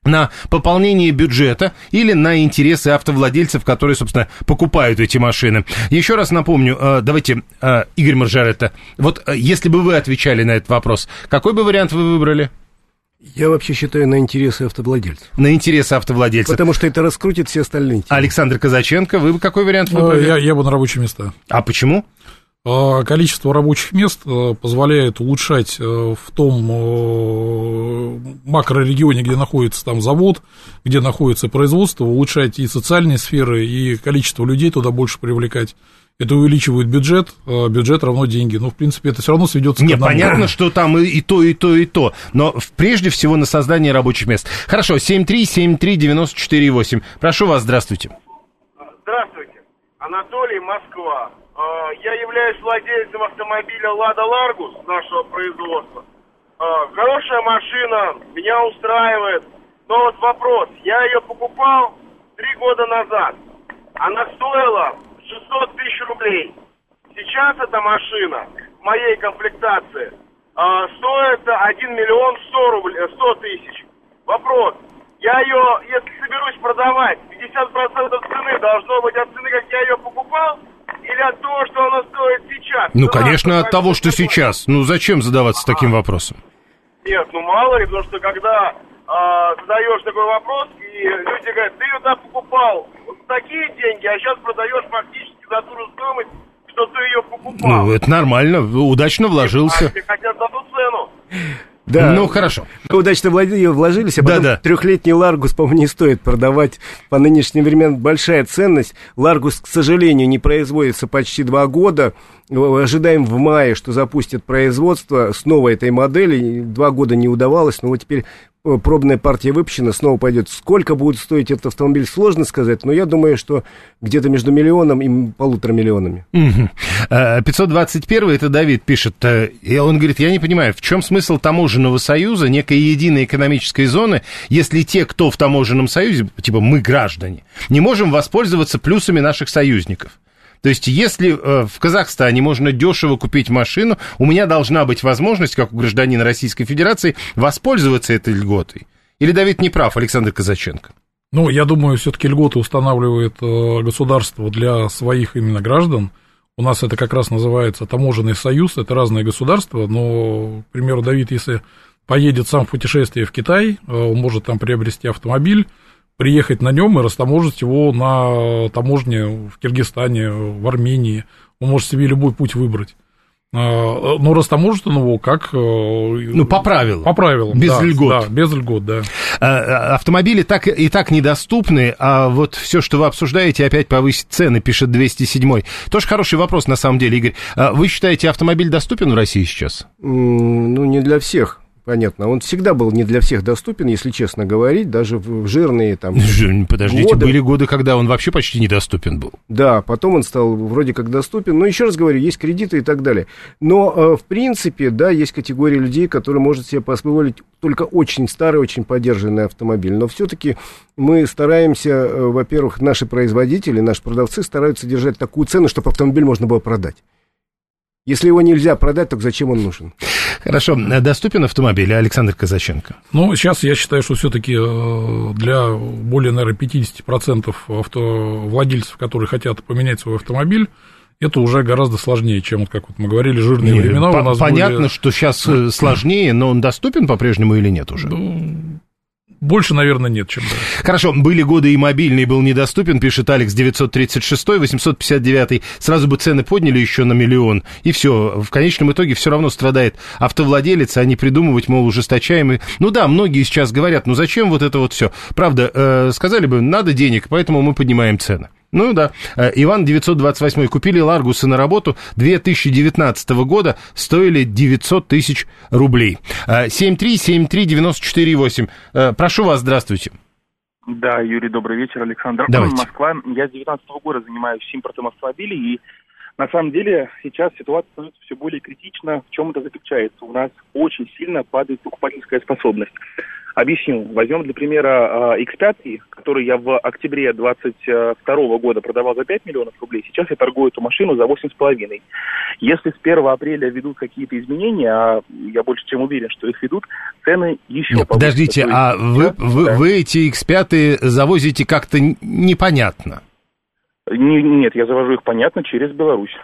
D: на пополнение бюджета или на интересы автовладельцев, которые, собственно, покупают эти машины. Еще раз напомню, э, давайте, э, Игорь Маржаретта, вот э, если бы вы отвечали на этот вопрос, какой бы вариант вы выбрали?
E: Я вообще считаю на интересы автовладельцев.
D: На интересы автовладельцев.
E: Потому что это раскрутит все остальные. Темы.
D: Александр Казаченко, вы бы какой вариант выбрали?
B: Я, я бы на рабочие места.
D: А почему?
B: А, количество рабочих мест э, позволяет улучшать э, в том э, макрорегионе, где находится там завод, где находится производство, улучшать и социальные сферы, и количество людей туда больше привлекать. Это увеличивает бюджет, бюджет равно деньги. Но, ну, в принципе, это все равно сведется
D: Нет, понятно, что там и, и то, и то, и то. Но прежде всего на создание рабочих мест. Хорошо, 7373948. Прошу вас, здравствуйте.
F: Здравствуйте. Анатолий, Москва. А, я являюсь владельцем автомобиля «Лада Ларгус» нашего производства. А, хорошая машина, меня устраивает. Но вот вопрос, я ее покупал три года назад. Она стоила 600 тысяч рублей. Сейчас эта машина в моей комплектации а, стоит 1 миллион 100, рублей, 100 тысяч. Вопрос, я ее, если соберусь продавать, 50% цены должно быть от цены, как я ее покупал – или от того, что оно стоит сейчас?
D: Ну, конечно, от того, что сейчас. Ну, зачем задаваться таким вопросом?
F: Нет, ну мало ли, потому что когда а, задаешь такой вопрос, и люди говорят, ты ее покупал вот такие деньги, а сейчас продаешь фактически за ту же стоимость, что ты ее покупал.
D: Ну, это нормально, удачно вложился. А
F: хотят за ту цену.
D: Да. Ну, хорошо.
E: Удачно вложились, а потом да, да. трехлетний Ларгус, по-моему, не стоит продавать по нынешним временам. Большая ценность. Ларгус, к сожалению, не производится почти два года. Ожидаем в мае, что запустят производство снова этой модели. Два года не удавалось, но вот теперь пробная партия выпущена, снова пойдет. Сколько будет стоить этот автомобиль, сложно сказать, но я думаю, что где-то между миллионом и полутора миллионами.
D: Угу. 521 это Давид пишет, э, и он говорит, я не понимаю, в чем смысл таможенного союза, некой единой экономической зоны, если те, кто в таможенном союзе, типа мы граждане, не можем воспользоваться плюсами наших союзников? То есть, если э, в Казахстане можно дешево купить машину, у меня должна быть возможность, как у гражданина Российской Федерации, воспользоваться этой льготой. Или Давид не прав, Александр Казаченко?
B: Ну, я думаю, все-таки льготы устанавливает э, государство для своих именно граждан. У нас это как раз называется таможенный союз, это разные государства, но, к примеру, Давид, если поедет сам в путешествие в Китай, э, он может там приобрести автомобиль, приехать на нем и растаможить его на таможне в Киргизстане, в Армении. Он может себе любой путь выбрать. А, но растаможит он его как... Э,
D: ну, по правилам.
B: По правилам,
D: Без да, льгот.
B: Да, без льгот, да.
D: А, а, автомобили так и так недоступны, а вот все, что вы обсуждаете, опять повысить цены, пишет 207 Тоже хороший вопрос, на самом деле, Игорь. Вы считаете, автомобиль доступен в России сейчас?
E: Ну, не для всех понятно. Он всегда был не для всех доступен, если честно говорить, даже в жирные там... (laughs)
D: Подождите,
E: годы.
D: были годы, когда он вообще почти недоступен был.
E: Да, потом он стал вроде как доступен. Но еще раз говорю, есть кредиты и так далее. Но, э, в принципе, да, есть категория людей, которые может себе позволить только очень старый, очень поддержанный автомобиль. Но все-таки мы стараемся, э, во-первых, наши производители, наши продавцы стараются держать такую цену, чтобы автомобиль можно было продать. Если его нельзя продать, то зачем он нужен?
D: Хорошо, э, доступен автомобиль, Александр Казаченко?
B: Ну, сейчас я считаю, что все-таки для более, наверное, 50% автовладельцев, которые хотят поменять свой автомобиль, это уже гораздо сложнее, чем, вот как вот мы говорили, жирные
D: Не,
B: времена
D: по-
B: у нас
D: понятно,
B: были.
D: что сейчас сложнее, но он доступен по-прежнему или нет уже?
B: Ну, больше, наверное, нет, чем да.
D: Хорошо, были годы и мобильный был недоступен, пишет Алекс 936, 859. Сразу бы цены подняли еще на миллион, и все. В конечном итоге все равно страдает автовладелец, а не придумывать, мол, ужесточаемый. Ну да, многие сейчас говорят, ну зачем вот это вот все? Правда, э, сказали бы, надо денег, поэтому мы поднимаем цены. Ну да, Э, Иван 928 купили Ларгусы на работу 2019 года, стоили 900 тысяч рублей. Э, 7373948. Э, Прошу вас, здравствуйте.
G: Да, Юрий, добрый вечер, Александр.
D: Давайте.
G: Москва. Я с 19 года занимаюсь импортом автомобилей, и на самом деле сейчас ситуация становится все более критична. В чем это заключается? У нас очень сильно падает покупательская способность. Объясню. Возьмем для примера э, X5, который я в октябре 22 года продавал за 5 миллионов рублей. Сейчас я торгую эту машину за 8,5. Если с 1 апреля ведут какие-то изменения, а я больше чем уверен, что их ведут, цены еще
D: Нет, подождите,
G: есть
D: а вы,
G: сейчас,
D: вы,
G: да.
D: вы эти X5 завозите как-то непонятно.
G: Не- нет, я завожу их, понятно, через Беларусь.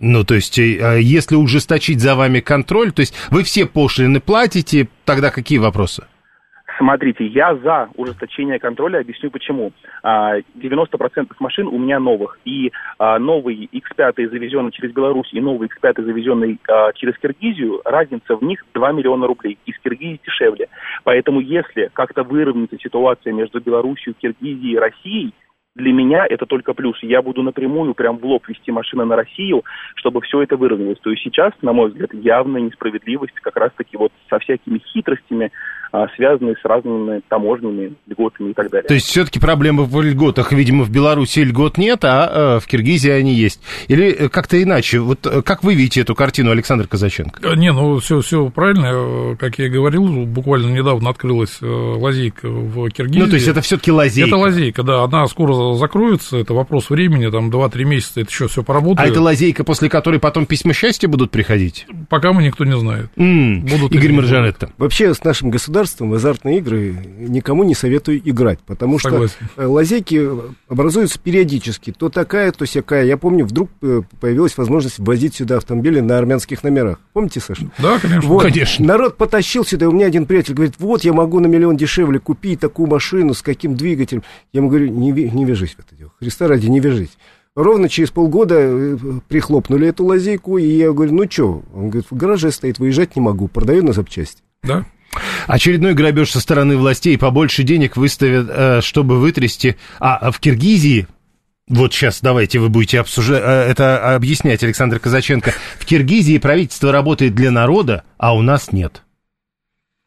D: Ну, то есть, э, а если ужесточить за вами контроль, то есть вы все пошлины платите, тогда какие вопросы?
G: Смотрите, я за ужесточение контроля, объясню почему. А, 90% машин у меня новых, и а, новый X5 завезенный через Беларусь и новый X5 завезенный а, через Киргизию, разница в них 2 миллиона рублей. Из Киргизии дешевле. Поэтому если как-то выровняется ситуация между Беларусью, Киргизией и Россией, для меня это только плюс. Я буду напрямую прям в лоб вести машины на Россию, чтобы все это выровнялось. То есть сейчас, на мой взгляд, явная несправедливость как раз-таки вот со всякими хитростями, а, связанные с разными таможнями, льготами и так далее.
D: То есть все-таки проблемы в льготах, видимо, в Беларуси льгот нет, а э, в Киргизии они есть. Или э, как-то иначе. Вот э, как вы видите эту картину, Александр Казаченко?
B: Не, ну все, все правильно. Как я и говорил, буквально недавно открылась лазейка в Киргизии.
D: Ну, то есть это все-таки лазейка.
B: Это лазейка, да. Она скоро закроется, это вопрос времени, там 2-3 месяца это еще все
D: А
B: поработает.
D: это лазейка, после которой потом письма счастья будут приходить?
B: Пока мы никто не знает.
D: М,
B: Будут
D: Игорь Маржаретто.
E: Вообще с нашим государством в азартные игры никому не советую играть, потому
B: Согласен.
E: что э, лазейки образуются периодически, то такая, то сякая. Я помню, вдруг э, появилась возможность ввозить сюда автомобили на армянских номерах. Помните, Саша?
B: Да, конечно.
E: Вот,
D: Конечно.
E: Народ потащил сюда, и у меня один приятель говорит, вот я могу на миллион дешевле купить такую машину, с каким двигателем. Я ему говорю, не, не вяжись в это дело, Христа ради, не вяжись. Ровно через полгода э, прихлопнули эту лазейку, и я говорю, ну что? Он говорит, в гараже стоит, выезжать не могу, продаю на запчасти.
B: Да.
D: Очередной грабеж со стороны властей. Побольше денег выставят, э, чтобы вытрясти. А а в Киргизии... Вот сейчас давайте вы будете обсуждать, э, это объяснять, Александр Казаченко. В Киргизии правительство работает для народа, а у нас нет.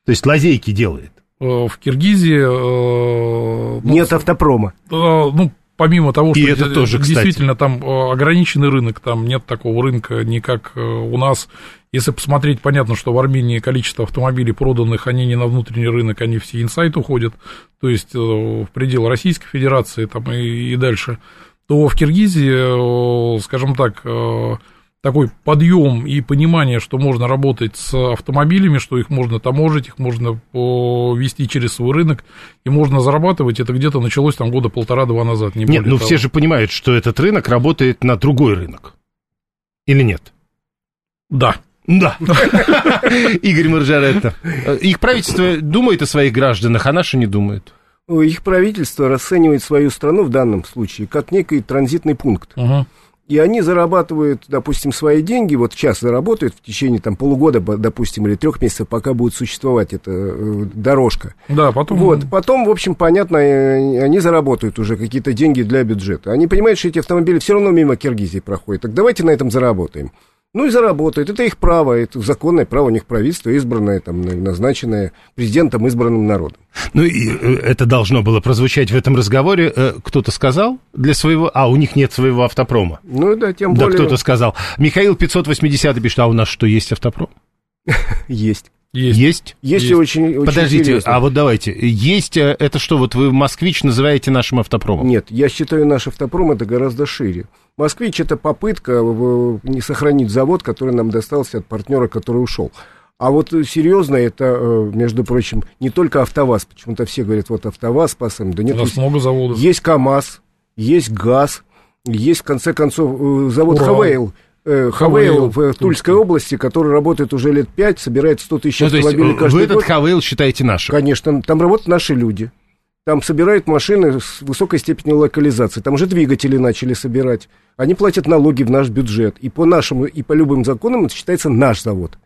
D: То есть лазейки делает.
B: Э, В Киргизии... э, ну,
E: Нет автопрома.
B: э, ну, помимо того,
D: И
B: что
D: это тоже, кстати.
B: действительно там э, ограниченный рынок, там нет такого рынка, не как у нас. Если посмотреть, понятно, что в Армении количество автомобилей проданных, они не на внутренний рынок, они все инсайт уходят, то есть в предел Российской Федерации там и, и дальше, то в Киргизии, скажем так, такой подъем и понимание, что можно работать с автомобилями, что их можно таможить, их можно вести через свой рынок, и можно зарабатывать, это где-то началось там года полтора-два назад, не
D: Нет,
B: более
D: ну
B: того.
D: все же понимают, что этот рынок работает на другой рынок. Или нет?
B: Да.
D: Да. (laughs) Игорь Маржаретто. Э, Их правительство думает о своих гражданах, а наши не думают.
E: Их правительство расценивает свою страну в данном случае как некий транзитный пункт.
B: Ага.
E: И они зарабатывают, допустим, свои деньги, вот сейчас заработают в течение там полугода, допустим, или трех месяцев, пока будет существовать эта э, дорожка.
B: Да, потом...
E: Вот, потом, в общем, понятно, э, они заработают уже какие-то деньги для бюджета. Они понимают, что эти автомобили все равно мимо Киргизии проходят. Так давайте на этом заработаем. Ну и заработают. Это их право, это законное право у них правительство, избранное, там, назначенное президентом, избранным народом.
D: Ну и э, это должно было прозвучать в этом разговоре. Э, кто-то сказал для своего... А, у них нет своего автопрома.
E: Ну да, тем
D: Да,
E: более...
D: кто-то сказал. Михаил 580 пишет, а у нас что, есть автопром? (laughs)
E: Есть.
B: Есть.
D: Есть?
E: Есть,
B: Есть.
E: очень, очень
D: Подождите,
E: интересно.
D: а вот давайте. Есть э, это что, вот вы москвич называете нашим автопромом?
E: Нет, я считаю, наш автопром это гораздо шире. Москвич это попытка э, не сохранить завод, который нам достался от партнера, который ушел. А вот э, серьезно, это, э, между прочим, не только АвтоВАЗ. Почему-то все говорят, вот АвтоВАЗ спасаем. Да нет,
B: У нас
E: есть,
B: много заводов.
E: есть КАМАЗ, есть ГАЗ, есть, в конце концов, э, завод
B: Урал.
E: Хавейл. Э,
B: Хавейл,
E: в Тульской области, который работает уже лет пять, собирает 100 тысяч
D: Ну,
E: автомобилей каждый
D: вы этот
E: год.
D: Хавейл считаете нашим?
E: Конечно, там работают наши люди. Там собирают машины с высокой степенью локализации. Там уже двигатели начали собирать. Они платят налоги в наш бюджет. И по нашему, и по любым законам это считается наш завод.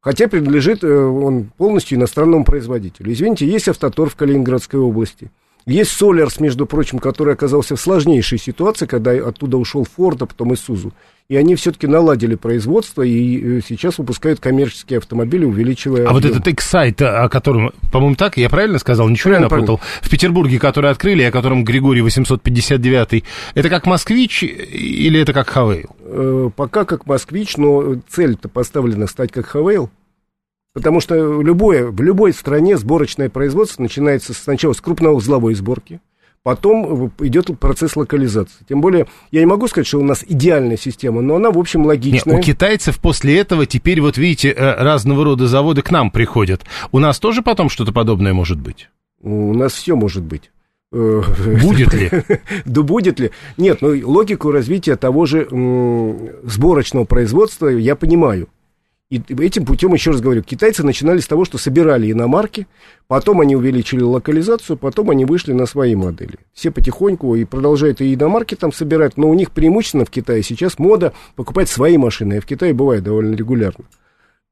E: Хотя принадлежит э, он полностью иностранному производителю. Извините, есть автотор в Калининградской области. Есть Солярс, между прочим, который оказался в сложнейшей ситуации, когда оттуда ушел Форд, а потом Исузу. И они все-таки наладили производство и э, сейчас выпускают коммерческие автомобили, увеличивая...
D: А вот
E: объем.
D: этот эксайт, о котором, по-моему, так, я правильно сказал? Ничего не
E: Правильно,
D: напутал? В Петербурге, который открыли, о котором Григорий 859, это как москвич или это как Хавейл?
E: Э, пока как москвич, но цель-то поставлена стать как Хавейл. Потому что любое, в любой стране сборочное производство начинается сначала с крупноузловой сборки, потом идет процесс локализации. Тем более, я не могу сказать, что у нас идеальная система, но она, в общем,
D: Нет,
E: логичная.
D: у китайцев после этого теперь, вот видите, э, разного рода заводы к нам приходят. У нас тоже потом что-то подобное может быть?
E: У нас все может быть. Э, (laughs)
D: Будет ли?
E: Да будет ли? Нет, ну логику развития того же сборочного производства я понимаю. И этим путем, еще раз говорю, китайцы начинали с того, что собирали иномарки, потом они увеличили локализацию, потом они вышли на свои модели. Все потихоньку и продолжают и иномарки там собирать, но у них преимущественно в Китае сейчас мода покупать свои машины, и в Китае бывает довольно регулярно.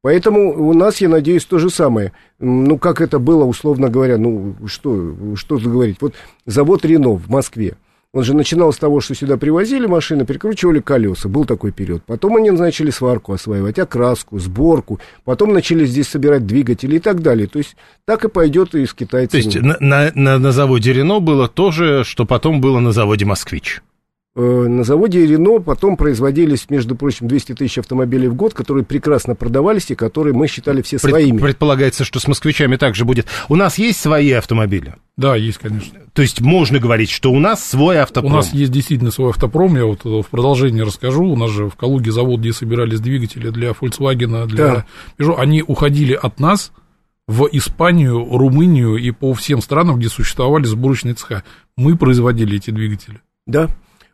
E: Поэтому у нас, я надеюсь, то же самое. Ну, как это было, условно говоря, ну, что, что говорить. Вот завод Рено в Москве. Он же начинал с того, что сюда привозили машины, прикручивали колеса. Был такой период. Потом они начали сварку осваивать, окраску, сборку. Потом начали здесь собирать двигатели и так далее. То есть так и пойдет и с
D: То
E: китайцами.
D: есть на, на, на- на заводе Рено было то же, что потом было на заводе Москвич.
E: Э, На заводе Рено потом производились, между прочим, 200 тысяч автомобилей в год, которые прекрасно продавались и которые мы считали все
D: Пред-
E: своими.
D: предполагается, что с москвичами также будет. У нас есть свои автомобили?
B: Да, есть, конечно.
D: То есть можно говорить, что у нас свой автопром?
B: У нас есть действительно свой автопром. Я вот в продолжение расскажу. У нас же в Калуге завод, где собирались двигатели для Volkswagen, для
E: Да.
B: Peugeot. Они уходили от нас в Испанию, Румынию и по всем странам, где существовали сборочные цеха. Мы производили эти двигатели.
E: Да.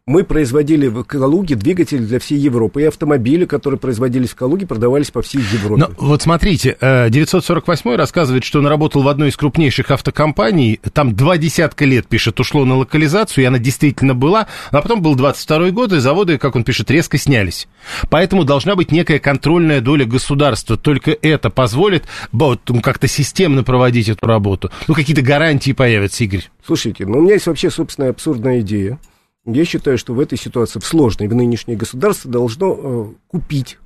E: Мы производили в Калуге двигатели для всей Европы, и автомобили, которые производились в Калуге, продавались по всей Европе.
D: Но вот смотрите, э, 948 рассказывает, что он работал в одной из крупнейших автокомпаний, там два десятка лет, пишет, ушло на локализацию, и она действительно была, а потом был 22 год, и заводы, как он пишет, резко снялись. Поэтому должна быть некая контрольная доля государства, только это позволит вот, ну, как-то системно проводить эту работу. Ну, какие-то гарантии появятся, Игорь.
E: Слушайте, ну у меня есть вообще собственная абсурдная идея. Я считаю, что в этой ситуации, в сложной, в нынешней государство должно э, купить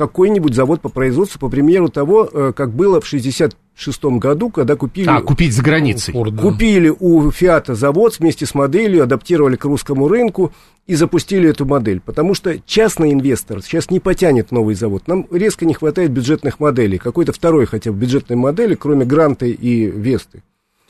E: какой-нибудь завод по производству, по примеру того, э, как было в 66 году, когда купили...
D: А, купить за границей.
B: Ford, да.
E: Купили у Фиата завод вместе с моделью, адаптировали к русскому рынку и запустили эту модель. Потому что частный инвестор сейчас не потянет новый завод. Нам резко не хватает бюджетных моделей. Какой-то второй хотя бы бюджетной модели, кроме Гранты и Весты.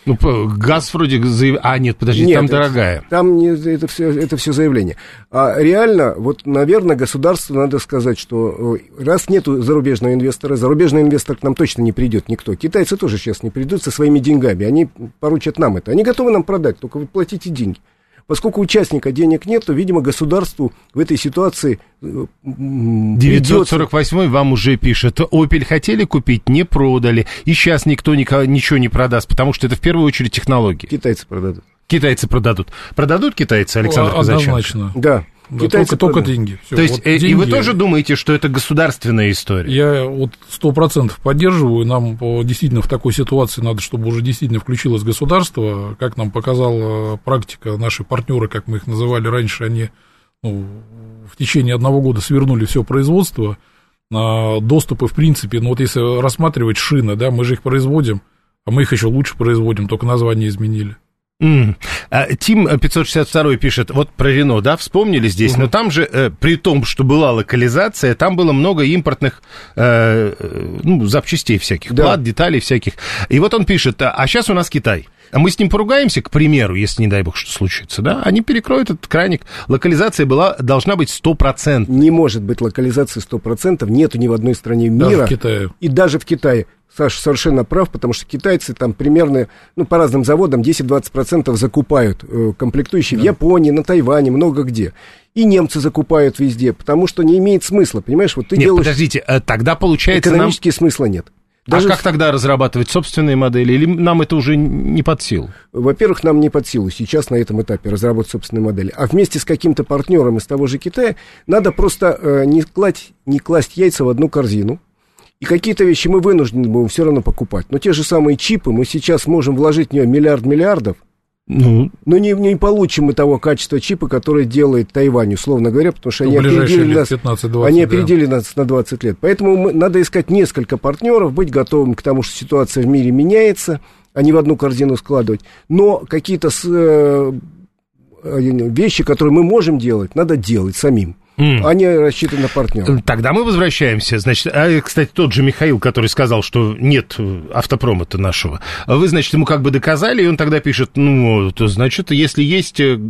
D: Ну, газ вроде заяв... А, нет, подожди,
E: Нет,
D: там
E: это-
D: дорогая.
E: Там не, это, все, это все заявление. А реально, вот, наверное, государству надо сказать, что э, раз нету зарубежного инвестора, зарубежный инвестор к нам точно не придет никто. Китайцы тоже сейчас не придут со своими деньгами. Они поручат нам это. Они готовы нам продать, только вы платите деньги. Поскольку у участника денег нет, то, видимо, государству в этой ситуации э, м, придется...
D: 948 вам уже пишет, Opel хотели купить, не продали, и сейчас никто ничего не продаст, потому что это в первую очередь технологии.
E: Китайцы продадут.
D: Китайцы продадут. Продадут китайцы, Александр
B: А-
D: Казаченко?
B: Однозначно.
E: Да.
B: Да,
E: Китайцы
B: только, только деньги. Всё,
D: То есть,
B: вот
D: э, и вы
B: деньги.
D: тоже думаете, что это государственная история?
B: Я вот сто процентов поддерживаю. Нам э, действительно в такой ситуации надо, чтобы уже действительно включилось государство. Как нам показала практика, наши партнеры, как мы их называли раньше, они ну, в течение одного года свернули все производство, а, доступы, в принципе, ну вот если рассматривать шины, да, мы же их производим, а мы их еще лучше производим, только название изменили.
D: Mm. Тим 562 пишет, вот про Рено, да, вспомнили здесь, угу. но там же, э, при том, что была локализация, там было много импортных э, ну, запчастей всяких, да. плат, деталей всяких. И вот он пишет, а сейчас у нас Китай. А мы с ним поругаемся, к примеру, если, не дай бог, что случится, да? Они перекроют этот краник. Локализация была, должна быть 100%.
E: Не может быть локализации 100%. Нету ни в одной стране мира.
B: Даже в Китае.
E: И даже в Китае. Саша совершенно прав, потому что китайцы там примерно, ну, по разным заводам 10-20% закупают э, комплектующие да. в Японии, на Тайване, много где. И немцы закупают везде, потому что не имеет смысла, понимаешь? Вот ты
D: нет,
E: делаешь...
D: подождите, э, тогда получается
E: Экономически нам... смысла нет.
D: А Даже... А как тогда разрабатывать собственные модели? Или нам это уже не под силу?
E: Во-первых, нам не под силу сейчас на этом этапе разработать собственные модели. А вместе с каким-то партнером из того же Китая надо просто э, не, класть, не класть яйца в одну корзину. И какие-то вещи мы вынуждены будем все равно покупать. Но те же самые чипы, мы сейчас можем вложить в нее миллиард миллиардов, ну, но не, не получим мы того качества чипа, которое делает Тайвань, условно говоря, потому что они опередили, нас, 15, они опередили да. нас на 20 лет. Поэтому мы, надо искать несколько партнеров, быть готовым к тому, что ситуация в мире меняется, а не в одну корзину складывать. Но какие-то э, э, вещи, которые мы можем делать, надо делать самим. Mm. Они рассчитаны на партнера.
D: Тогда мы возвращаемся. Значит, а, кстати, тот же Михаил, который сказал, что нет автопрома-то нашего, вы, значит, ему как бы доказали, и он тогда пишет, ну, то, значит, если есть э,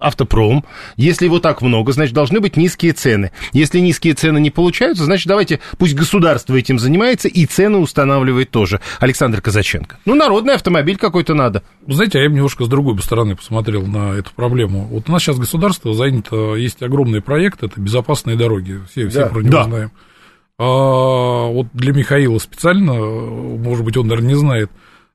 D: автопром, если его так много, значит, должны быть низкие цены. Если низкие цены не получаются, значит, давайте, пусть государство этим занимается и цены устанавливает тоже. Александр Казаченко. Ну, народный автомобиль какой-то надо.
B: Знаете, а я немножко с другой стороны посмотрел на эту проблему. Вот у нас сейчас государство занято, есть огромный проект, это безопасные дороги, все, все да. про него да. знаем. А, вот для Михаила специально, может быть, он, наверное, не знает,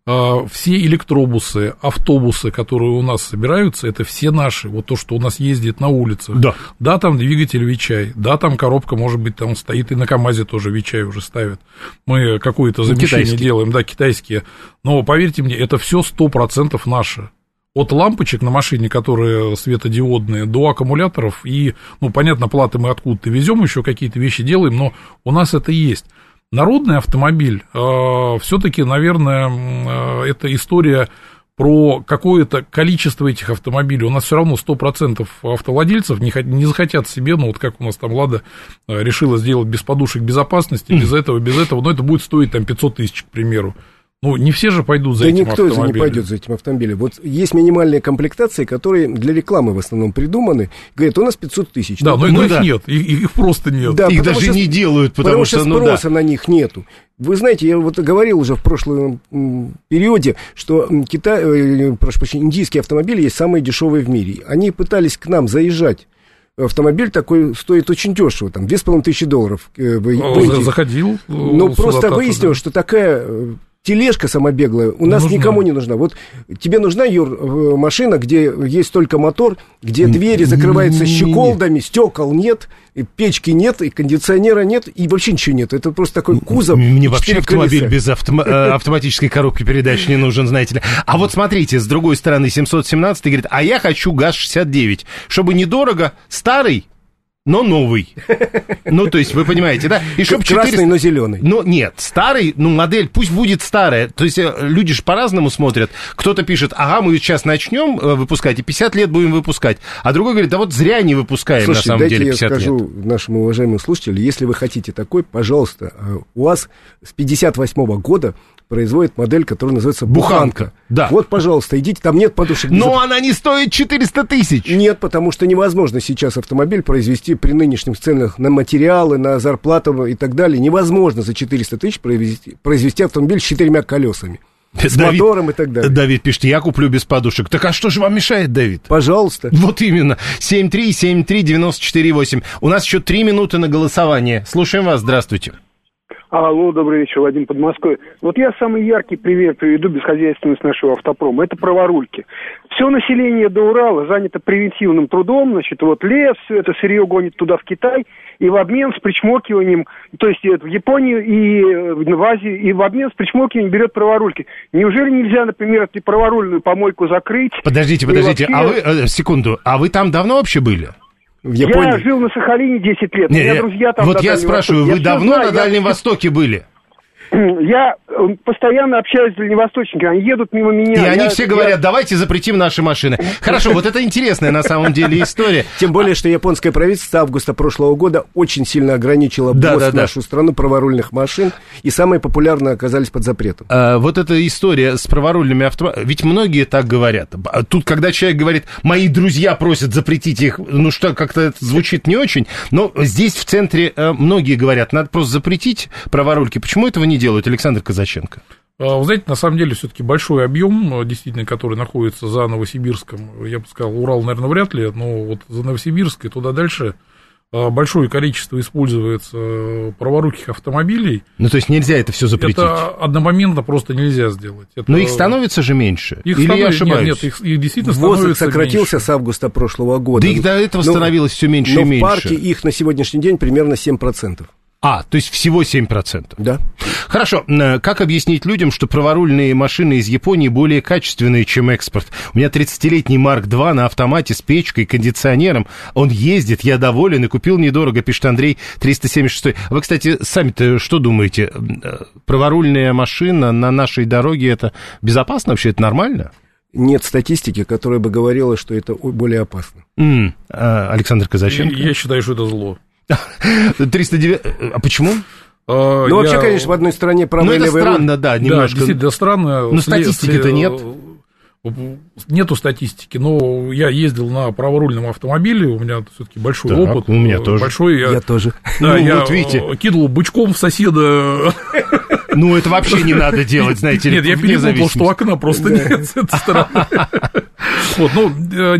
B: а, все электробусы, автобусы, которые у нас собираются, это все наши. Вот то, что у нас ездит на улицах.
D: Да.
B: Да, там двигатель Вичай, да, там коробка, может быть, там стоит, и на КАМАЗе тоже Вичай уже ставят. Мы какое-то замещение китайские. делаем, да, китайские. Но поверьте мне, это все сто процентов наше от лампочек на машине, которые светодиодные, до аккумуляторов. И, ну, понятно, платы мы откуда-то везем, еще какие-то вещи делаем, но у нас это есть. Народный автомобиль, э, все-таки, наверное, э, это история про какое-то количество этих автомобилей. У нас все равно 100% автовладельцев не, не захотят себе, ну вот как у нас там Лада э, решила сделать без подушек безопасности, без (clears throat) этого, без этого, но это будет стоить там 500 тысяч, к примеру. Ну, не все же пойдут за
E: да
B: этим
E: никто автомобилем. не пойдет за этим автомобилем. Вот есть минимальные комплектации, которые для рекламы в основном придуманы. Говорят, у нас 500 тысяч.
B: Да, но, ну, их да. нет, их, их просто нет.
D: Да, их даже что, не делают, потому, потому что,
E: что
D: спроса
E: ну, да. на них нету. Вы знаете, я вот говорил уже в прошлом периоде, что Китай, э, прошу прощения, индийские автомобили есть самые дешевые в мире. Они пытались к нам заезжать автомобиль такой стоит очень дешево, там, 2500 долларов.
B: Э, Заходил.
E: Ну, просто выяснилось, да. что такая э, тележка самобеглая у нас нужна. никому не нужна. Вот тебе нужна, Юр, э, машина, где есть только мотор, где двери закрываются щеколдами, стекол нет, и печки нет, и кондиционера нет, и вообще ничего нет. Это просто такой кузов.
D: Мне вообще автомобиль колеса. без автом... Э, (laughs) автоматической коробки передач не нужен, знаете ли. А вот смотрите, с другой стороны, 717 говорит, а я хочу ГАЗ-69, чтобы недорого, старый, но новый. Ну, то есть, вы понимаете, да?
E: И чтобы 400... Красный, но зеленый.
D: Ну, нет, старый, ну, модель, пусть будет старая. То есть, э, люди же по-разному смотрят. Кто-то пишет, ага, мы сейчас начнем э, выпускать, и 50 лет будем выпускать. А другой говорит, да вот зря не выпускаем,
E: Слушайте,
D: на самом
E: дайте
D: деле,
E: 50 я скажу лет. нашим уважаемым слушателям, если вы хотите такой, пожалуйста, э, у вас с 58 -го года производит модель, которая называется Буханка. Буханка.
D: Да.
E: Вот, пожалуйста, идите, там нет подушек.
D: Но она не стоит 400 тысяч.
E: Нет, потому что невозможно сейчас автомобиль произвести при нынешних ценах на материалы, на зарплату и так далее. Невозможно за 400 тысяч произвести, произвести автомобиль с четырьмя колесами. С Давид, мотором и так далее.
D: Давид пишет, я куплю без подушек. Так а что же вам мешает, Давид?
E: Пожалуйста.
D: Вот именно. 7373948. У нас еще три минуты на голосование. Слушаем вас. Здравствуйте.
H: Алло, добрый вечер, Вадим Подмосковье. Вот я самый яркий пример приведу безхозяйственность нашего автопрома. Это праворульки. Все население до Урала занято превентивным трудом, значит, вот лес, все это сырье гонит туда, в Китай, и в обмен с причмокиванием, то есть в Японию и э, в Азию, и в обмен с причмокиванием берет праворульки. Неужели нельзя, например, эту праворульную помойку закрыть?
D: Подождите, подождите, вообще... а вы, э, секунду, а вы там давно вообще были?
E: В Японии.
H: Я жил на Сахалине 10 лет.
D: Не,
H: У меня
D: я-
H: друзья там
D: вот я спрашиваю,
H: Востоке.
D: вы
H: Я
D: давно
H: знаю,
D: на
H: я-
D: Дальнем Востоке были? (clears throat)
H: Я э, постоянно общаюсь с дальневосточниками, они едут мимо меня.
D: И они
H: Я-
D: все
H: я-
D: говорят, давайте запретим наши машины. Хорошо, вот это интересная на самом деле история.
E: Тем более, что японское правительство августа прошлого года очень сильно ограничило
D: Да,
E: ввоз
D: да,
E: в
D: да.
E: нашу страну праворульных машин, и самые популярные оказались под запретом.
D: А, вот эта история с праворульными автомобилями, ведь многие так говорят. А Тут, когда человек говорит, мои друзья просят запретить их, ну что, как-то это звучит не очень, но здесь в центре э, многие говорят, надо просто запретить праворульки. Почему этого не делают, Александр Казаченко?
B: А, Вы знаете, на самом деле, все-таки большой объем, э, действительно, который находится за Новосибирском, я бы сказал, Урал, наверное, вряд ли, но вот за Новосибирск и туда дальше э, большое количество используется праворуких автомобилей.
D: Ну, то есть нельзя это все запретить.
B: Это одномоментно просто нельзя сделать. Это-
D: Но их становится же меньше.
B: Их
D: Или я
B: становится-
D: ошибаюсь?
B: Нет, нет, их, их действительно
E: их
B: становится
E: сократился
B: меньше.
E: с августа прошлого года.
D: Да их до этого
E: Но-
D: становилось все меньше
E: но
D: и меньше.
E: в парке их на сегодняшний день примерно 7%.
D: А, то есть всего 7%.
E: Да.
D: Хорошо, э, как объяснить людям, что праворульные машины из Японии более качественные, чем экспорт? У меня 30-летний Марк 2 на автомате с печкой, кондиционером. Он ездит, я доволен и купил недорого, пишет Андрей 376. Вы, кстати, сами-то что думаете? Э, Праворульная машина на нашей дороге, это безопасно вообще? Это нормально?
E: Нет статистики, которая бы говорила, что это более опасно.
D: А, Александр Казаченко?
B: Я считаю, что это зло. (laughs)
D: 309... А почему?
B: А,
E: Ну, вообще, конечно, в одной стране правая
D: Ну, это
E: левая
D: странно, да,
B: Да,
D: немножко.
B: действительно странно.
D: Ну, статистики-то
B: След-
D: нет.
B: э, Нету статистики, но я ездил на праворульном автомобиле, у меня все-таки большой
D: Так,
B: опыт.
D: у меня
B: э,
D: тоже.
B: Большой, я,
E: Я тоже.
B: да, (laughs)
D: Ну,
B: я
D: вот видите.
B: э, кинул бычком в соседа. (laughs)
D: Ну, это вообще не надо делать, знаете ли,
B: Нет, я перепутал, что окна просто нет с этой стороны. Вот, ну, э,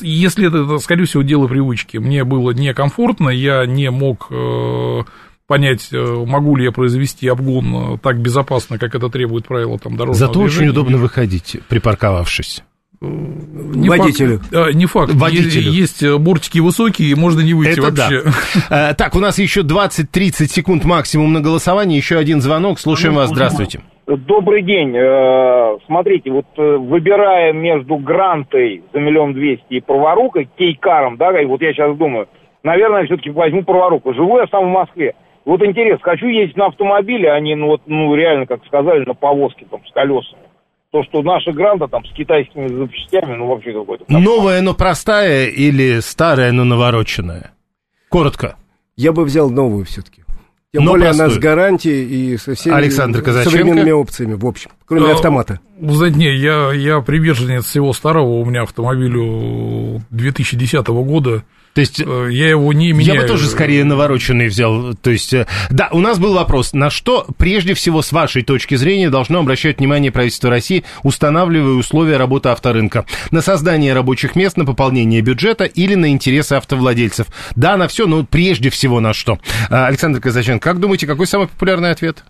B: если это, скорее всего, дело привычки, мне было некомфортно, я не мог э, понять, э, могу ли я произвести обгон так безопасно, как это требует правила там дорожного
D: Зато очень
B: движения.
D: удобно выходить, припарковавшись.
B: Не
E: Водителю.
B: Факт, а, не факт.
D: Водителю.
B: Е- Есть э, бортики высокие, и можно не выйти
D: Это да.
B: вообще.
D: Э, Так, у нас еще 20-30 секунд максимум на голосование. Еще один звонок. Слушаем вас. Здравствуйте.
I: Добрый день. Э, Смотрите, вот выбирая между грантой за миллион двести и праворукой, кейкаром, да, и вот я сейчас думаю, наверное, все-таки возьму праворуку. Живу я сам в Москве. Вот интерес, хочу ездить на автомобиле, а не, ну, вот, ну, реально, как сказали, на повозке там с колесами. То, что наша гранта там с китайскими запчастями, ну, вообще какой-то...
D: Новая, но простая или старая, но навороченная? Коротко.
E: Я бы взял новую все-таки. Тем
D: Но
E: более она
D: простую.
E: с гарантией и со всеми
D: Александр Казаченко.
E: современными опциями, в общем, кроме
B: Э,
E: автомата.
B: Вы знаете, не, я, я приверженец всего старого, у меня автомобилю 2010 года,
D: То есть...
B: Э, я его не меняю.
D: Я бы тоже скорее навороченный взял. То есть, э, да, у нас был вопрос, на что прежде всего с вашей точки зрения должно обращать внимание правительство России, устанавливая условия работы авторынка? На создание рабочих мест, на пополнение бюджета или на интересы автовладельцев? Да, на все, но прежде всего на что? А, Александр Казаченко, как думаете, какой самый популярный ответ?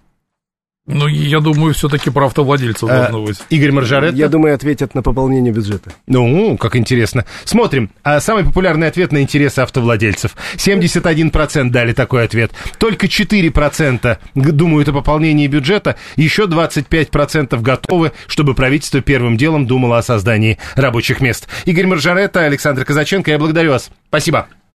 B: Ну, я думаю, все-таки про автовладельцев
D: Э,
B: должно быть.
D: Игорь Маржаретто?
E: Я думаю, ответят на пополнение бюджета.
D: Ну, как интересно. Смотрим. А самый популярный ответ на интересы автовладельцев. 71% дали такой ответ. Только 4% г- думают о пополнении бюджета. Еще 25% готовы, чтобы правительство первым делом думало о создании рабочих мест. Игорь Маржаретто, Александр Казаченко, я благодарю вас. Спасибо.